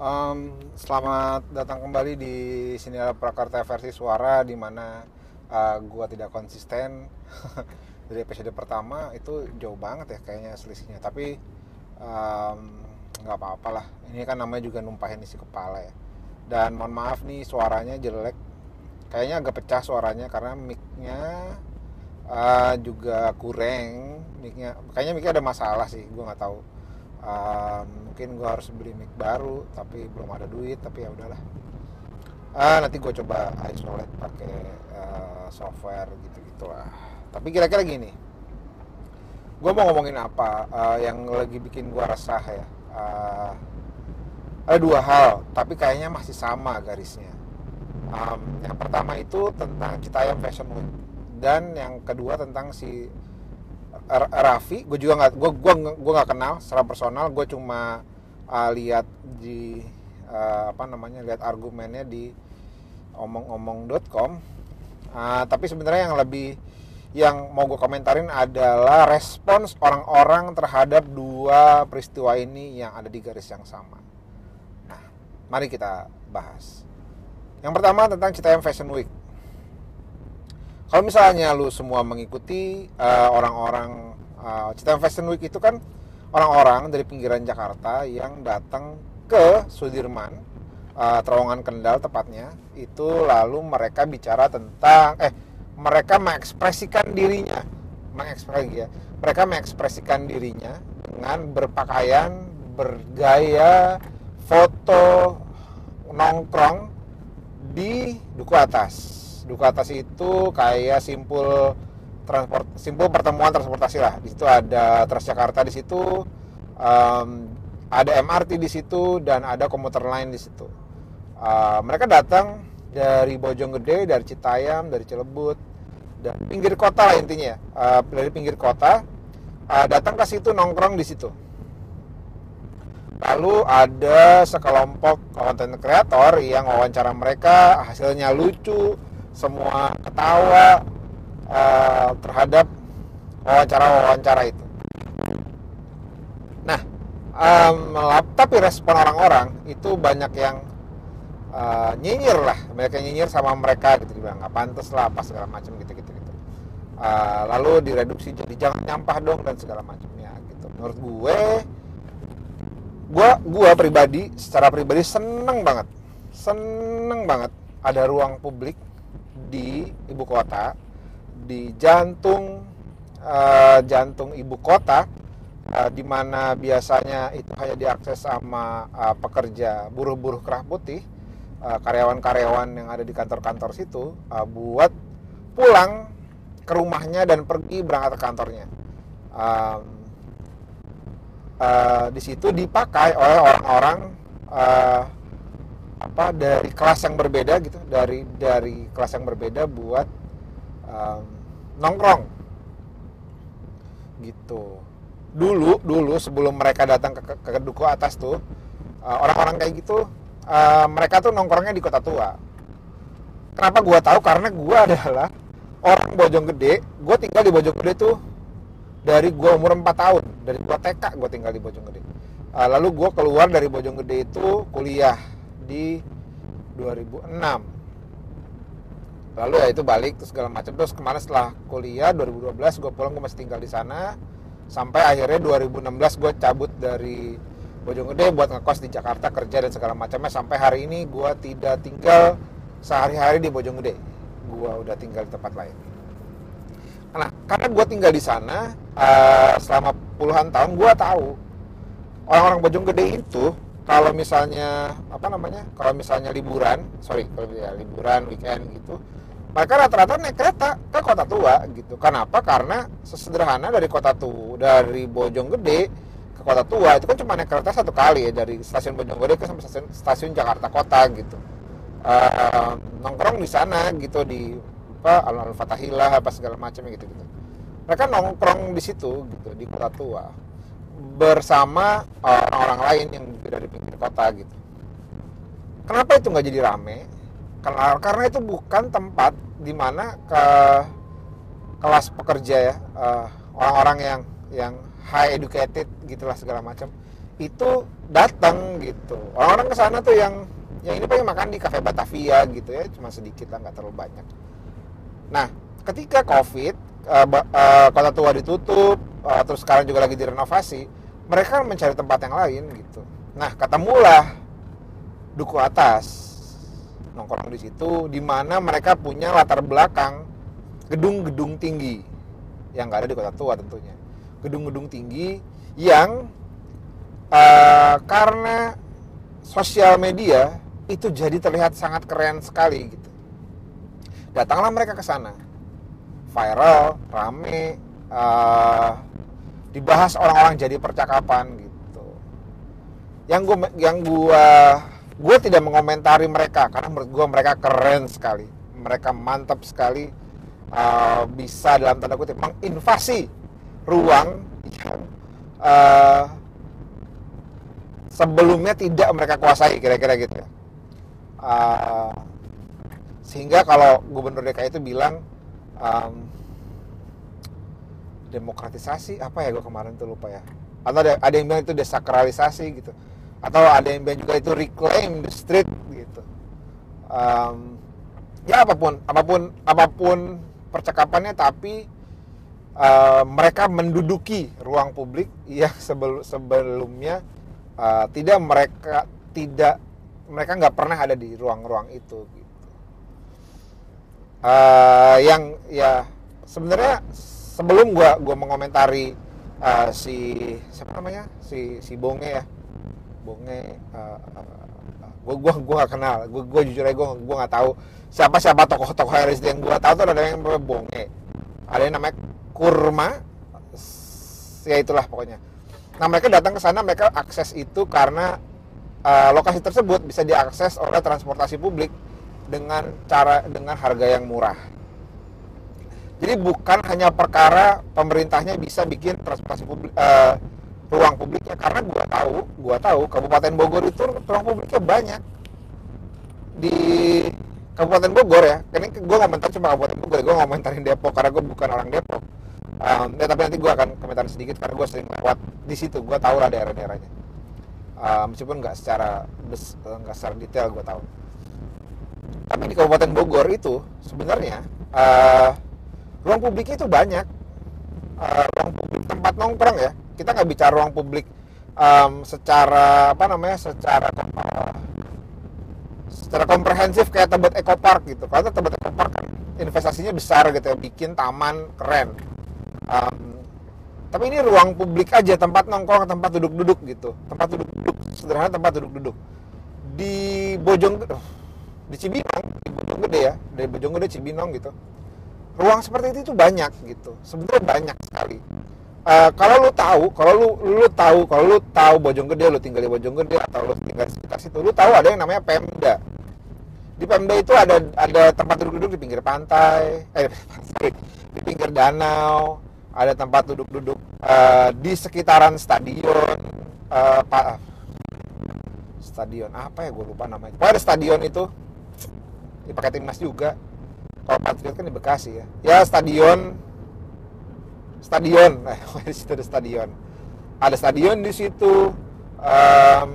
Um, selamat datang kembali di sini Prakarta versi suara di mana uh, gua tidak konsisten. Dari episode pertama itu jauh banget ya kayaknya selisihnya tapi um, nggak apa-apa lah. Ini kan namanya juga numpahin isi kepala ya. Dan mohon maaf nih suaranya jelek. Kayaknya agak pecah suaranya karena micnya uh, juga kurang. Micnya kayaknya micnya ada masalah sih gue nggak tahu uh, mungkin gue harus beli mic baru tapi belum ada duit tapi ya udahlah. Uh, nanti gue coba isolate pakai uh, software gitu gitulah tapi kira-kira gini gue mau ngomongin apa uh, yang lagi bikin gue resah ya? Uh, ada dua hal tapi kayaknya masih sama garisnya. Um, yang pertama itu tentang Citayam Fashion Week dan yang kedua tentang si Raffi gue juga nggak gue gue gue nggak kenal secara personal gue cuma uh, lihat di uh, apa namanya lihat argumennya di omong-omong.com uh, tapi sebenarnya yang lebih yang mau gue komentarin adalah respons orang-orang terhadap dua peristiwa ini yang ada di garis yang sama. Nah, mari kita bahas. Yang pertama tentang Citayam Fashion Week kalau misalnya lu semua mengikuti uh, orang-orang uh, Fashion Week itu kan orang-orang dari pinggiran Jakarta yang datang ke Sudirman uh, Terowongan Kendal tepatnya itu lalu mereka bicara tentang eh mereka mengekspresikan dirinya mengekspresi ya mereka mengekspresikan dirinya dengan berpakaian bergaya foto nongkrong di duku atas. Duku atas itu kayak simpul transport simpul pertemuan transportasi lah. Di situ ada Transjakarta di situ um, ada MRT di situ dan ada komuter lain di situ. Uh, mereka datang dari Bojonggede dari Citayam dari Cilebut dan pinggir kota lah intinya uh, dari pinggir kota uh, datang ke situ nongkrong di situ. Lalu ada sekelompok konten kreator yang wawancara mereka hasilnya lucu, semua ketawa uh, terhadap wawancara-wawancara itu. Nah, um, tapi respon orang-orang itu banyak yang uh, nyinyir lah, banyak yang nyinyir sama mereka gitu dibilang nggak pantas lah apa segala macam gitu gitu gitu. Uh, lalu direduksi jadi jangan nyampah dong dan segala macamnya gitu. Menurut gue, gue gue pribadi secara pribadi seneng banget, seneng banget ada ruang publik di ibu kota di jantung uh, jantung ibu kota uh, di mana biasanya itu hanya diakses sama uh, pekerja buruh-buruh kerah putih karyawan-karyawan yang ada di kantor-kantor situ uh, buat pulang ke rumahnya dan pergi berangkat ke kantornya. Uh, uh, di situ dipakai oleh orang-orang apa dari kelas yang berbeda gitu dari dari kelas yang berbeda buat um, nongkrong. Gitu. Dulu dulu sebelum mereka datang ke, ke, ke duku atas tuh uh, orang-orang kayak gitu uh, mereka tuh nongkrongnya di kota tua. Kenapa gua tahu? Karena gua adalah orang Bojonggede gua tinggal di Bojonggede tuh dari gua umur 4 tahun. Dari gua TK gua tinggal di Bojonggede uh, lalu gua keluar dari Bojonggede itu kuliah di 2006 lalu ya itu balik terus segala macam. Terus ke mana setelah kuliah 2012 gue pulang gue masih tinggal di sana. Sampai akhirnya 2016 gue cabut dari Bojonggede buat ngekos di Jakarta kerja dan segala macamnya. Sampai hari ini gue tidak tinggal sehari-hari di Bojonggede. Gue udah tinggal di tempat lain. Nah karena gue tinggal di sana uh, selama puluhan tahun gue tahu orang-orang Bojonggede itu kalau misalnya apa namanya kalau misalnya liburan sorry kalau ya liburan weekend gitu mereka rata-rata naik kereta ke kota tua gitu. Kenapa? Karena sesederhana dari kota tua dari Bojonggede ke kota tua itu kan cuma naik kereta satu kali ya dari stasiun Bojonggede ke sampai stasiun, stasiun Jakarta Kota gitu. Uh, nongkrong di sana gitu di apa Al Fatahillah apa segala macam gitu gitu. Mereka nongkrong di situ gitu di kota tua. Bersama orang-orang lain yang dari pinggir kota gitu. Kenapa itu nggak jadi rame? Karena, itu bukan tempat di mana ke kelas pekerja ya eh, orang-orang yang yang high educated gitulah segala macam itu datang gitu. Orang-orang ke sana tuh yang yang ini pengen makan di cafe Batavia gitu ya cuma sedikit lah nggak terlalu banyak. Nah ketika covid uh, uh, kota tua ditutup terus sekarang juga lagi direnovasi mereka mencari tempat yang lain gitu. Nah ketemulah duku atas nongkrong di situ di mana mereka punya latar belakang gedung-gedung tinggi yang nggak ada di kota tua tentunya gedung-gedung tinggi yang uh, karena sosial media itu jadi terlihat sangat keren sekali gitu. Datanglah mereka ke sana, viral, rame, uh, dibahas orang-orang jadi percakapan gitu. Yang gue yang gue gue tidak mengomentari mereka karena menurut gue mereka keren sekali, mereka mantap sekali. Uh, bisa dalam tanda kutip menginvasi ruang yang uh, sebelumnya tidak mereka kuasai kira-kira gitu ya. Uh, sehingga kalau gubernur DKI itu bilang um, demokratisasi apa ya gue kemarin tuh lupa ya. Atau ada, ada yang bilang itu desakralisasi gitu atau ada yang juga itu reclaim the street gitu. Um, ya apa pun apa pun apa pun percakapannya tapi uh, mereka menduduki ruang publik yang sebelum sebelumnya uh, tidak mereka tidak mereka nggak pernah ada di ruang-ruang itu gitu. Uh, yang ya sebenarnya sebelum gua gua mengomentari uh, si siapa namanya? Si si Bonge ya Bonge uh, uh, gua gua gua gak kenal. Gua, gua jujur aja gua gua nggak tahu siapa siapa tokoh-tokoh RSD yang gua tahu tuh ada yang namanya Bonge ada yang namanya Kurma ya itulah pokoknya. Nah mereka datang ke sana, mereka akses itu karena uh, lokasi tersebut bisa diakses oleh transportasi publik dengan cara dengan harga yang murah. Jadi bukan hanya perkara pemerintahnya bisa bikin transportasi publik uh, ruang publiknya. Karena gua tahu, gua tahu Kabupaten Bogor itu ruang publiknya banyak. Di Kabupaten Bogor ya. Ini gue komentar cuma Kabupaten Bogor, gue ngomentarin Depok karena gue bukan orang Depok. Um, ya, tapi nanti gue akan komentar sedikit karena gue sering lewat di situ gue tahu lah daerah-daerahnya. Uh, meskipun nggak secara eh, nggak secara detail gue tahu. Tapi di Kabupaten Bogor itu sebenarnya uh, ruang publiknya itu banyak. Uh, ruang publik tempat nongkrong ya kita nggak bicara ruang publik um, secara apa namanya secara secara komprehensif kayak Tebet Eco Park gitu. Karena Tebet Eco Park kan investasinya besar gitu ya bikin taman keren. Um, tapi ini ruang publik aja tempat nongkrong tempat duduk-duduk gitu. Tempat duduk-duduk sederhana tempat duduk-duduk. Di Bojong di Cibinong di Bojonggede ya dari Bojonggede Cibinong gitu. Ruang seperti itu itu banyak gitu. Sebenarnya banyak sekali uh, kalau lu tahu kalau lu lu tahu kalau lu tahu Bojonggede lu tinggal di Bojonggede atau lu tinggal di sekitar situ lu tahu ada yang namanya Pemda. Di Pemda itu ada ada tempat duduk-duduk di pinggir pantai eh di pinggir danau ada tempat duduk-duduk uh, di sekitaran stadion uh, pak stadion apa ya gue lupa namanya. Pokoknya ada stadion itu dipakai timnas juga. Kalau Patriot kan di Bekasi ya. Ya stadion stadion. Di situ ada stadion. Ada stadion di situ um,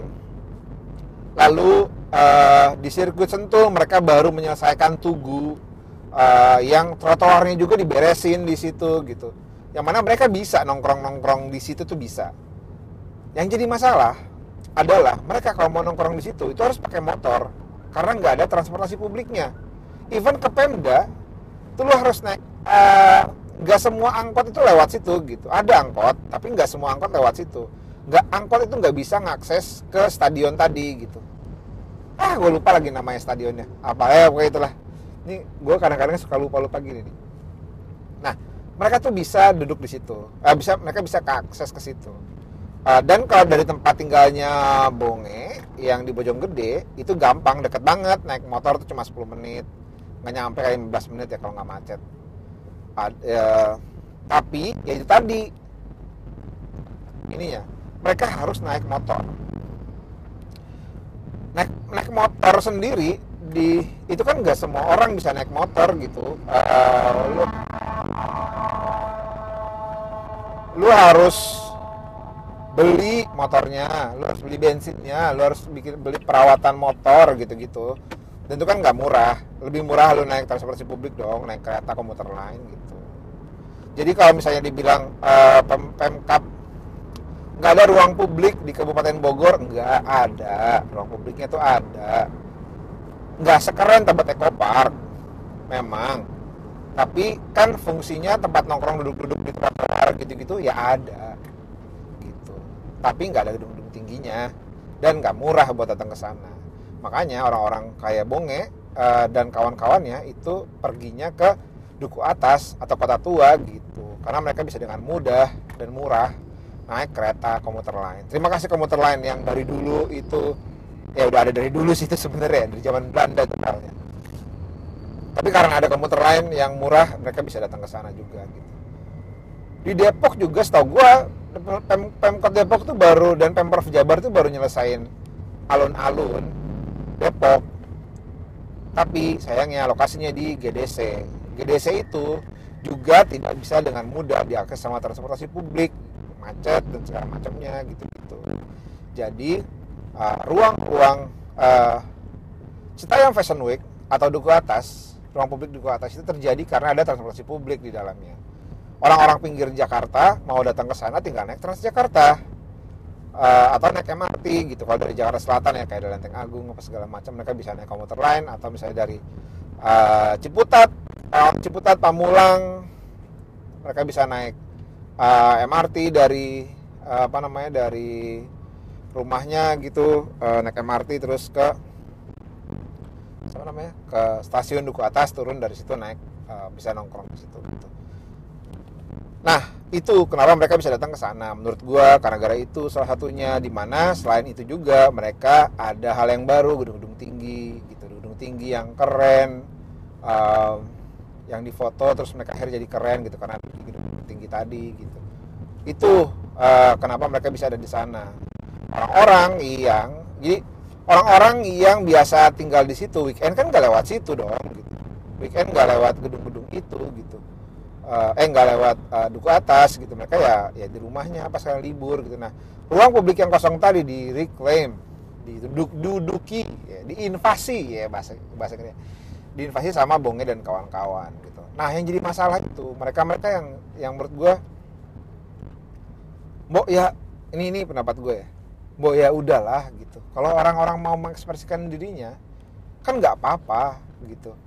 lalu uh, di sirkuit Sentul mereka baru menyelesaikan tugu uh, yang trotoarnya juga diberesin di situ gitu. Yang mana mereka bisa nongkrong-nongkrong di situ tuh bisa. Yang jadi masalah adalah mereka kalau mau nongkrong di situ itu harus pakai motor karena nggak ada transportasi publiknya. Even ke Pemda itu lo harus naik uh, nggak semua angkot itu lewat situ gitu. Ada angkot tapi nggak semua angkot lewat situ. Nggak angkot itu nggak bisa ngakses ke stadion tadi gitu. Ah gue lupa lagi namanya stadionnya. Apa? Ya pokoknya itulah. Ini gue kadang-kadang suka lupa lupa gini nih. Nah mereka tuh bisa duduk di situ. Uh, bisa mereka bisa akses ke situ. Uh, dan kalau dari tempat tinggalnya Bonge yang di Bojonggede itu gampang deket banget. Naik motor tuh cuma 10 menit. Nggak nyampe kayak 15 menit ya kalau nggak macet uh, uh, tapi ya itu tadi. Ini ya mereka harus naik motor. Naik naik motor sendiri di itu kan nggak semua orang bisa naik motor gitu. Uh, lu lu harus beli motornya lu harus beli bensinnya lu harus bikin beli perawatan motor gitu-gitu dan itu kan nggak murah. Lebih murah lu naik transportasi publik dong naik kereta komuter lain gitu. Jadi kalau misalnya dibilang uh, pem pemkap nggak ada ruang publik di Kabupaten Bogor nggak ada. Ruang publiknya tuh ada. Nggak sekeren tempat ekopark memang. Tapi kan fungsinya tempat nongkrong duduk-duduk di trotoar gitu-gitu ya ada. Tapi nggak ada gedung-gedung tingginya. Dan nggak murah buat datang ke sana makanya orang-orang kayak Bonge uh, dan kawan-kawannya itu perginya ke duku atas atau kota tua gitu. Karena mereka bisa dengan mudah dan murah naik kereta komuter lain. Terima kasih komuter lain yang dari dulu itu ya udah ada dari dulu sih itu sebenarnya dari zaman Belanda totalnya tapi karena ada komuter lain yang murah mereka bisa datang ke sana juga gitu. Di Depok juga setahu gua Pem Pemkot Depok tuh baru dan Pemprov Jabar tuh baru nyelesain alun-alun Depok. Tapi sayangnya lokasinya di GDC. GDC itu juga tidak bisa dengan mudah diakses sama transportasi publik, macet dan segala macamnya gitu-gitu. Jadi uh, ruang-ruang uh, Citayam Fashion Week atau Duku Atas, ruang publik Duku Atas itu terjadi karena ada transportasi publik di dalamnya orang-orang pinggir Jakarta mau datang ke sana tinggal naik Transjakarta uh, atau naik MRT gitu. Kalau dari Jakarta Selatan ya kayak dari Lenteng Agung apa segala macam mereka bisa naik komuter lain. Atau misalnya dari uh, Ciputat uh, Ciputat Pamulang mereka bisa naik uh, MRT dari uh, apa namanya dari rumahnya gitu. Uh, naik MRT terus ke apa namanya ke stasiun Duku Atas turun dari situ naik uh, bisa nongkrong di situ gitu. Nah, itu kenapa mereka bisa datang ke sana. Menurut gua karena gara itu salah satunya di mana selain itu juga mereka ada hal yang baru, gedung-gedung tinggi gitu, gedung tinggi yang keren um, yang difoto terus mereka akhirnya jadi keren gitu karena gedung tinggi tadi gitu. Itu uh, kenapa mereka bisa ada di sana. Orang-orang yang jadi orang-orang yang biasa tinggal di situ weekend kan gak lewat situ dong gitu. Weekend gak lewat gedung-gedung itu gitu uh, eh nggak lewat uh, duku atas gitu. Mereka ya ya di rumahnya apa sekarang libur gitu. Nah ruang publik yang kosong tadi di reclaim diduduki ya, diinvasi ya bahasa bahasa ini diinvasi sama Bonge dan kawan-kawan gitu. Nah yang jadi masalah itu mereka mereka yang yang menurut gue Mbok ya ini ini pendapat gue ya. Mbok ya udahlah gitu. Kalau orang-orang mau mengekspresikan dirinya kan nggak apa-apa gitu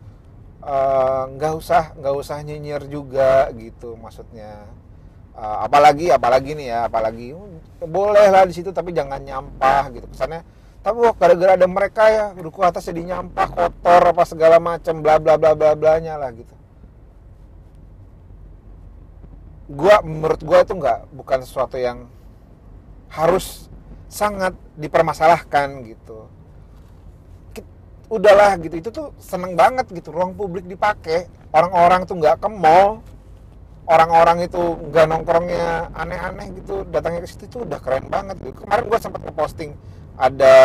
nggak uh, usah nggak usah nyinyir juga gitu maksudnya. Uh, apalagi apalagi nih ya apalagi boleh lah di situ tapi jangan nyampah gitu. Kesannya tapi wah gara-gara ada mereka ya duku atas jadi nyampah kotor apa segala macam bla bla bla bla bla nya lah gitu. Gua menurut gua itu nggak bukan sesuatu yang harus sangat dipermasalahkan gitu udahlah gitu itu tuh seneng banget gitu ruang publik dipakai orang-orang tuh nggak ke mall orang-orang itu nggak nongkrongnya aneh-aneh gitu datangnya ke situ tuh udah keren banget gitu. kemarin gue sempat posting ada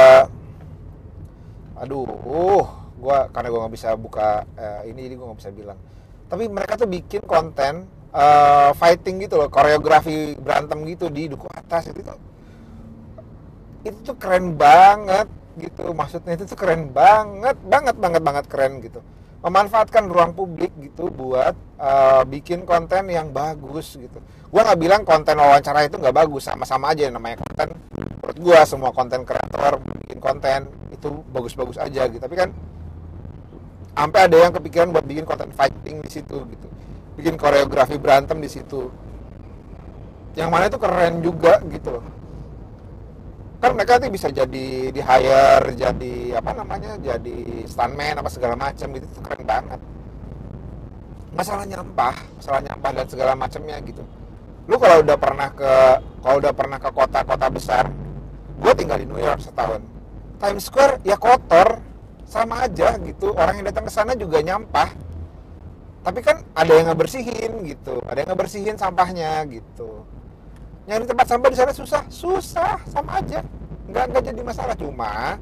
aduh uh gue karena gue nggak bisa buka uh, ini jadi gue nggak bisa bilang tapi mereka tuh bikin konten uh, fighting gitu loh koreografi berantem gitu di duku atas itu itu tuh keren banget gitu. Maksudnya itu tuh keren banget banget banget banget keren gitu. Memanfaatkan ruang publik gitu buat uh, bikin konten yang bagus gitu. Gua nggak bilang konten wawancara itu nggak bagus sama-sama aja namanya konten. Menurut gua semua konten kreator bikin konten itu bagus-bagus aja gitu. Tapi kan sampai ada yang kepikiran buat bikin konten fighting di situ gitu. Bikin koreografi berantem di situ. Yang mana itu keren juga gitu kan mereka tuh bisa jadi di hire jadi apa namanya jadi stuntman apa segala macam gitu. Itu keren banget. Masalah nyampah masalah nyampah dan segala macamnya gitu. Lu kalau udah pernah ke kalau udah pernah ke kota-kota besar gue tinggal di New York setahun. Times Square ya kotor. Sama aja gitu. Orang yang datang ke sana juga nyampah. Tapi kan ada yang ngebersihin gitu. Ada yang ngebersihin sampahnya gitu nyari tempat sampah di sana susah. Susah sama aja. Nggak nggak jadi masalah. Cuma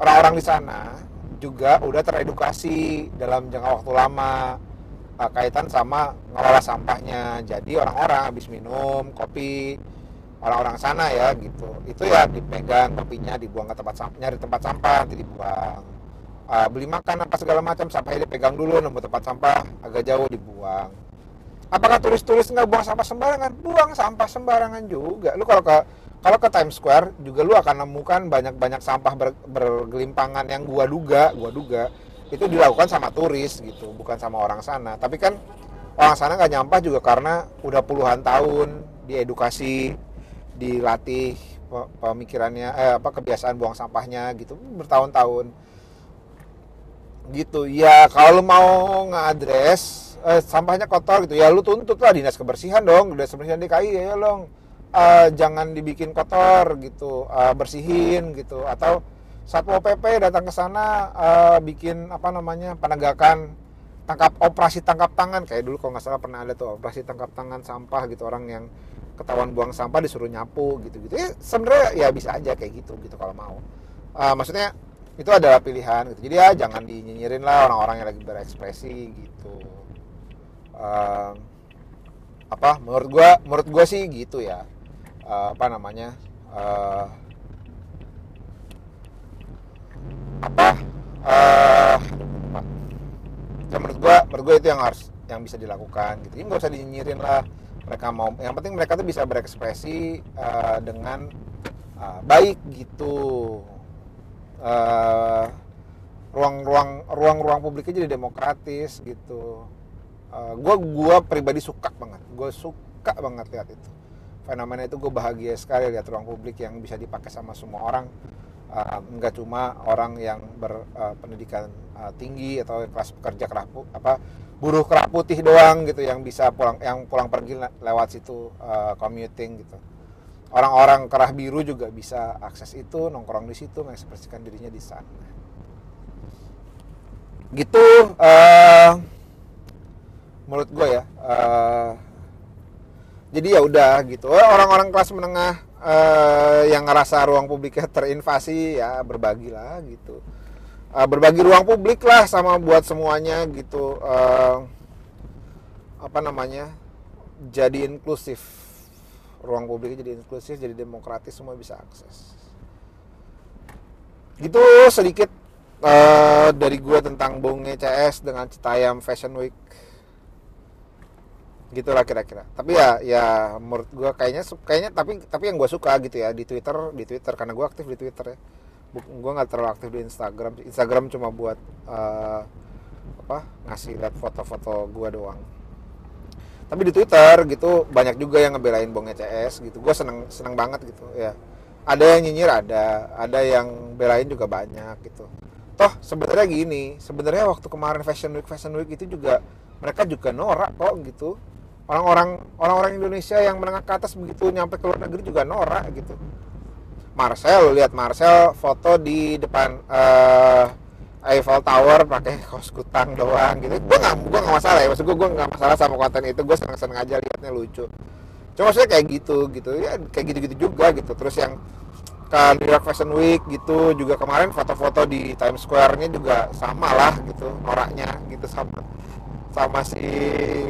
orang-orang di sana juga udah teredukasi dalam jangka waktu lama uh, kaitan sama ngelola sampahnya. Jadi orang-orang habis minum kopi orang-orang sana ya gitu. Itu ya dipegang kopinya dibuang ke tempat sampah nyari tempat sampah nanti dibuang. Uh, beli makan apa segala macam sampahnya dipegang dulu nemu tempat sampah agak jauh dibuang apakah turis-turis nggak buang sampah sembarangan? Buang sampah sembarangan juga. Lu kalau ke kalau ke Times Square juga lu akan nemukan banyak-banyak sampah ber, bergelimpangan yang gua duga gua duga. Itu dilakukan sama turis gitu bukan sama orang sana. Tapi kan orang sana nggak nyampah juga karena udah puluhan tahun diedukasi dilatih pemikirannya eh, apa kebiasaan buang sampahnya gitu bertahun-tahun. Gitu. Ya kalau mau ngadres eh, sampahnya kotor gitu. Ya lu tuntut lah dinas kebersihan dong dinas kebersihan DKI ya dong. Uh, jangan dibikin kotor gitu uh, bersihin gitu. Atau satpol pp datang ke sana uh, bikin apa namanya penegakan tangkap operasi tangkap tangan. Kayak dulu kalau nggak salah pernah ada tuh operasi tangkap tangan sampah gitu orang yang ketahuan buang sampah disuruh nyapu gitu gitu ya sebenarnya ya bisa aja kayak gitu gitu kalau mau. Uh, maksudnya itu adalah pilihan gitu. Jadi ya jangan dinyinyirin lah orang-orang yang lagi berekspresi gitu uh, apa menurut gua menurut gua sih gitu ya. Uh, apa namanya uh, apa uh, ya menurut gua menurut gua itu yang harus yang bisa dilakukan gitu. Ini nggak usah dinyinyirin lah. Mereka mau yang penting mereka tuh bisa berekspresi uh, dengan uh, baik gitu. Ruang-ruang ruang-ruang publiknya jadi demokratis gitu uh, gua gua pribadi suka banget. Gue suka banget lihat itu. Fenomena itu gue bahagia sekali lihat ruang publik yang bisa dipakai sama semua orang. Uh, nggak cuma orang yang berpendidikan uh, uh, tinggi atau kelas pekerja kerah apa buruh kerah putih doang gitu yang bisa pulang yang pulang pergi lewat situ uh, commuting gitu. Orang-orang kerah biru juga bisa akses itu nongkrong di situ mengekspresikan dirinya di sana. Gitu uh, menurut gue ya uh, jadi ya udah gitu. Orang-orang kelas menengah uh, yang ngerasa ruang publiknya terinvasi ya berbagilah gitu. Uh, berbagi ruang publik lah sama buat semuanya gitu. Uh, apa namanya? Jadi inklusif. Ruang publiknya jadi inklusif jadi demokratis semua bisa akses. Gitu sedikit uh, dari gue tentang Bung CS dengan Citayam Fashion Week gitulah kira-kira. Tapi ya ya menurut gue kayaknya kayaknya tapi tapi yang gue suka gitu ya di Twitter di Twitter. Karena gue aktif di Twitter ya. Gue nggak terlalu aktif di Instagram. Instagram cuma buat uh, apa ngasih lihat foto-foto gue doang. Tapi di Twitter gitu banyak juga yang ngebelain Bong CS gitu. Gue seneng seneng banget gitu ya. Ada yang nyinyir ada. Ada yang belain juga banyak gitu. Toh sebenarnya gini. Sebenarnya waktu kemarin Fashion Week Fashion Week itu juga mereka juga norak kok gitu orang-orang orang-orang Indonesia yang menengah ke atas begitu nyampe ke luar negeri juga norak gitu. Marcel lihat Marcel foto di depan uh, Eiffel Tower pakai kaos kutang doang gitu. Gue nggak gue nggak masalah ya maksud gue gue nggak masalah sama konten itu. Gue seneng seneng aja liatnya lucu. Cuma maksudnya kayak gitu gitu. Ya kayak gitu gitu juga gitu. Terus yang ke New York Fashion Week gitu juga kemarin foto-foto di Times Square-nya juga sama lah gitu noraknya gitu sama sama si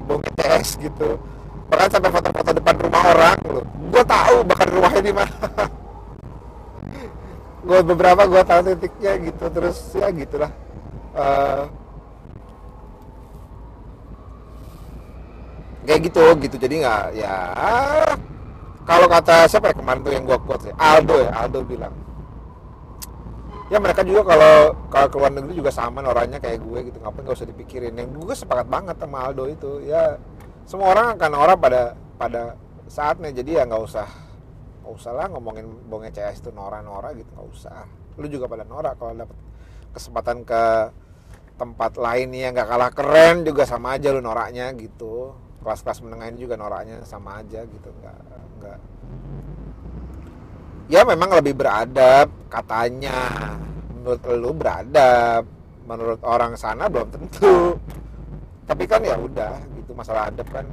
Bung TS gitu. Bahkan sampai foto-foto depan rumah orang loh. Gue tahu bahkan rumahnya di mana. Gue beberapa gue tahu titiknya gitu. Terus ya gitulah. Uh, kayak gitu gitu. Jadi nggak ya kalau kata siapa ya kemarin tuh yang gue quote ya Aldo ya Aldo bilang ya mereka juga kalau kalau keluar negeri juga sama orangnya kayak gue gitu. Ngapain nggak usah dipikirin. Yang gue sepakat banget sama Aldo itu ya semua orang akan orang pada pada saatnya. Jadi ya nggak usah nggak usah lah ngomongin bongnya CS itu nora-nora gitu nggak usah. Lu juga pada norak kalau dapet kesempatan ke tempat lain yang nggak kalah keren juga sama aja lu noraknya gitu. Kelas-kelas menengah ini juga noraknya sama aja gitu. Nggak nggak ya memang lebih beradab katanya. Menurut lu beradab. Menurut orang sana belum tentu. Tapi kan ya udah gitu. Masalah adab kan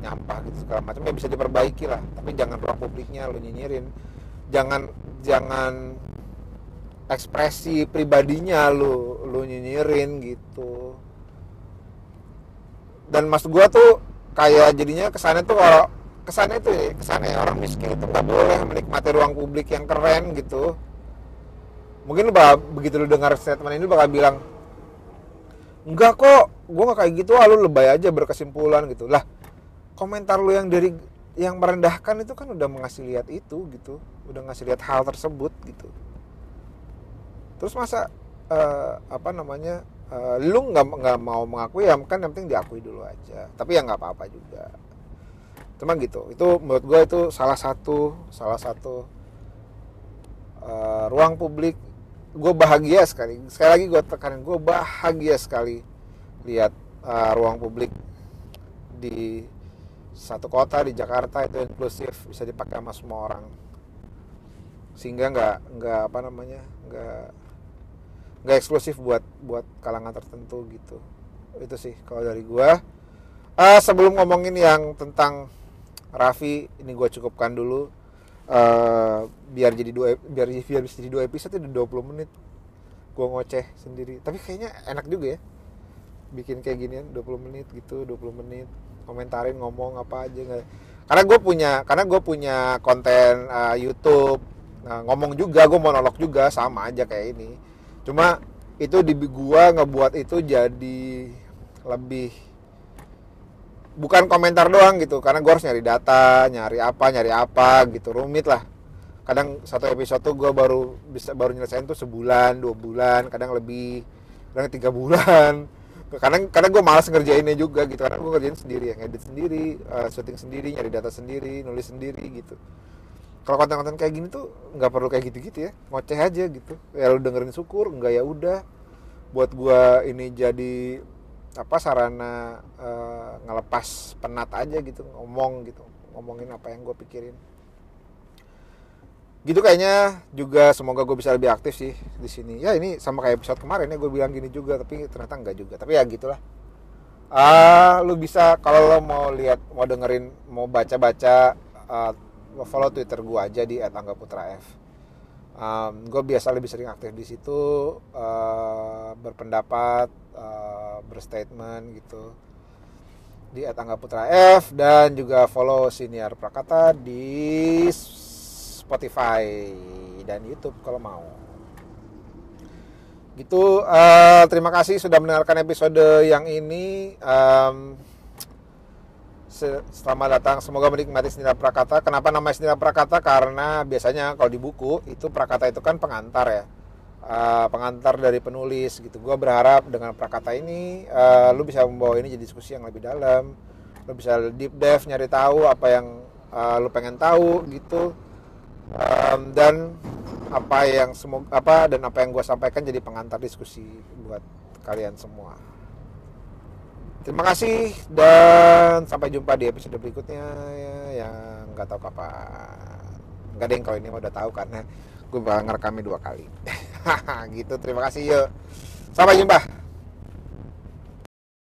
nyampah gitu segala macam. Ya bisa diperbaiki lah. Tapi jangan ruang publiknya lu nyinyirin. Jangan jangan ekspresi pribadinya lu lu nyinyirin gitu. Dan mas gua tuh kayak jadinya kesannya tuh kalau kesannya itu ya kesannya orang miskin itu nggak boleh menikmati ruang publik yang keren gitu. Mungkin lu bakal, begitu lu dengar statement ini lu bakal bilang enggak kok gue nggak kayak gitu ah, lu lebay aja berkesimpulan gitu. Lah komentar lu yang dari yang merendahkan itu kan udah mengasih lihat itu gitu. Udah ngasih lihat hal tersebut gitu. Terus masa uh, apa namanya uh, lu nggak nggak mau mengakui ya kan yang penting diakui dulu aja. Tapi ya nggak apa-apa juga cuma gitu itu menurut gue itu salah satu salah satu uh, ruang publik gue bahagia sekali. Sekali lagi gue tekanin gue bahagia sekali lihat uh, ruang publik di satu kota di Jakarta itu inklusif bisa dipakai sama semua orang. Sehingga nggak nggak apa namanya nggak nggak eksklusif buat buat kalangan tertentu gitu. Itu sih kalau dari gue uh, sebelum ngomongin yang tentang Raffi ini gue cukupkan dulu. Uh, biar jadi dua biar biar bisa jadi dua episode itu 20 menit. Gue ngoceh sendiri. Tapi kayaknya enak juga ya. Bikin kayak ginian 20 menit gitu 20 menit. Komentarin ngomong apa aja nggak. Karena gue punya karena gue punya konten uh, YouTube. Nah, ngomong juga gue monolog juga sama aja kayak ini. Cuma itu di gue ngebuat itu jadi lebih bukan komentar doang gitu karena gue harus nyari data nyari apa nyari apa gitu rumit lah. Kadang satu episode tuh gue baru bisa baru nyelesain tuh sebulan dua bulan kadang lebih kadang tiga bulan. Kadang kadang gue malas ngerjainnya juga gitu karena gue ngerjain sendiri yang edit sendiri uh, syuting sendiri nyari data sendiri nulis sendiri gitu. Kalau konten-konten kayak gini tuh nggak perlu kayak gitu-gitu ya ngoceh aja gitu. Ya lu dengerin syukur nggak ya udah. Buat gue ini jadi apa sarana uh, ngelepas penat aja gitu ngomong gitu ngomongin apa yang gue pikirin. Gitu kayaknya juga semoga gue bisa lebih aktif sih di sini. Ya ini sama kayak episode kemarin ya gue bilang gini juga tapi ternyata enggak juga. Tapi ya gitulah. Ah uh, lu bisa kalau lo mau lihat mau dengerin mau baca baca uh, follow twitter gue aja di @anggaputra_f um, gue biasa lebih sering aktif di situ uh, berpendapat uh, berstatement gitu di Atangga Putra F dan juga follow Siniar Prakata di Spotify dan YouTube kalau mau. Gitu, uh, terima kasih sudah mendengarkan episode yang ini. Um, selamat datang, semoga menikmati Siniar Prakata. Kenapa namanya Siniar Prakata? Karena biasanya kalau di buku itu Prakata itu kan pengantar ya uh, pengantar dari penulis gitu. Gue berharap dengan prakata ini uh, lu bisa membawa ini jadi diskusi yang lebih dalam. Lu bisa deep dive nyari tahu apa yang uh, lu pengen tahu gitu. Um, dan apa yang semoga apa dan apa yang gue sampaikan jadi pengantar diskusi buat kalian semua. Terima kasih dan sampai jumpa di episode berikutnya. Ya, yang nggak tahu kapan. Nggak ada yang kalau ini udah tahu karena gue bakal ngerekamnya dua kali. Gitu terima kasih yuk. Sampai jumpa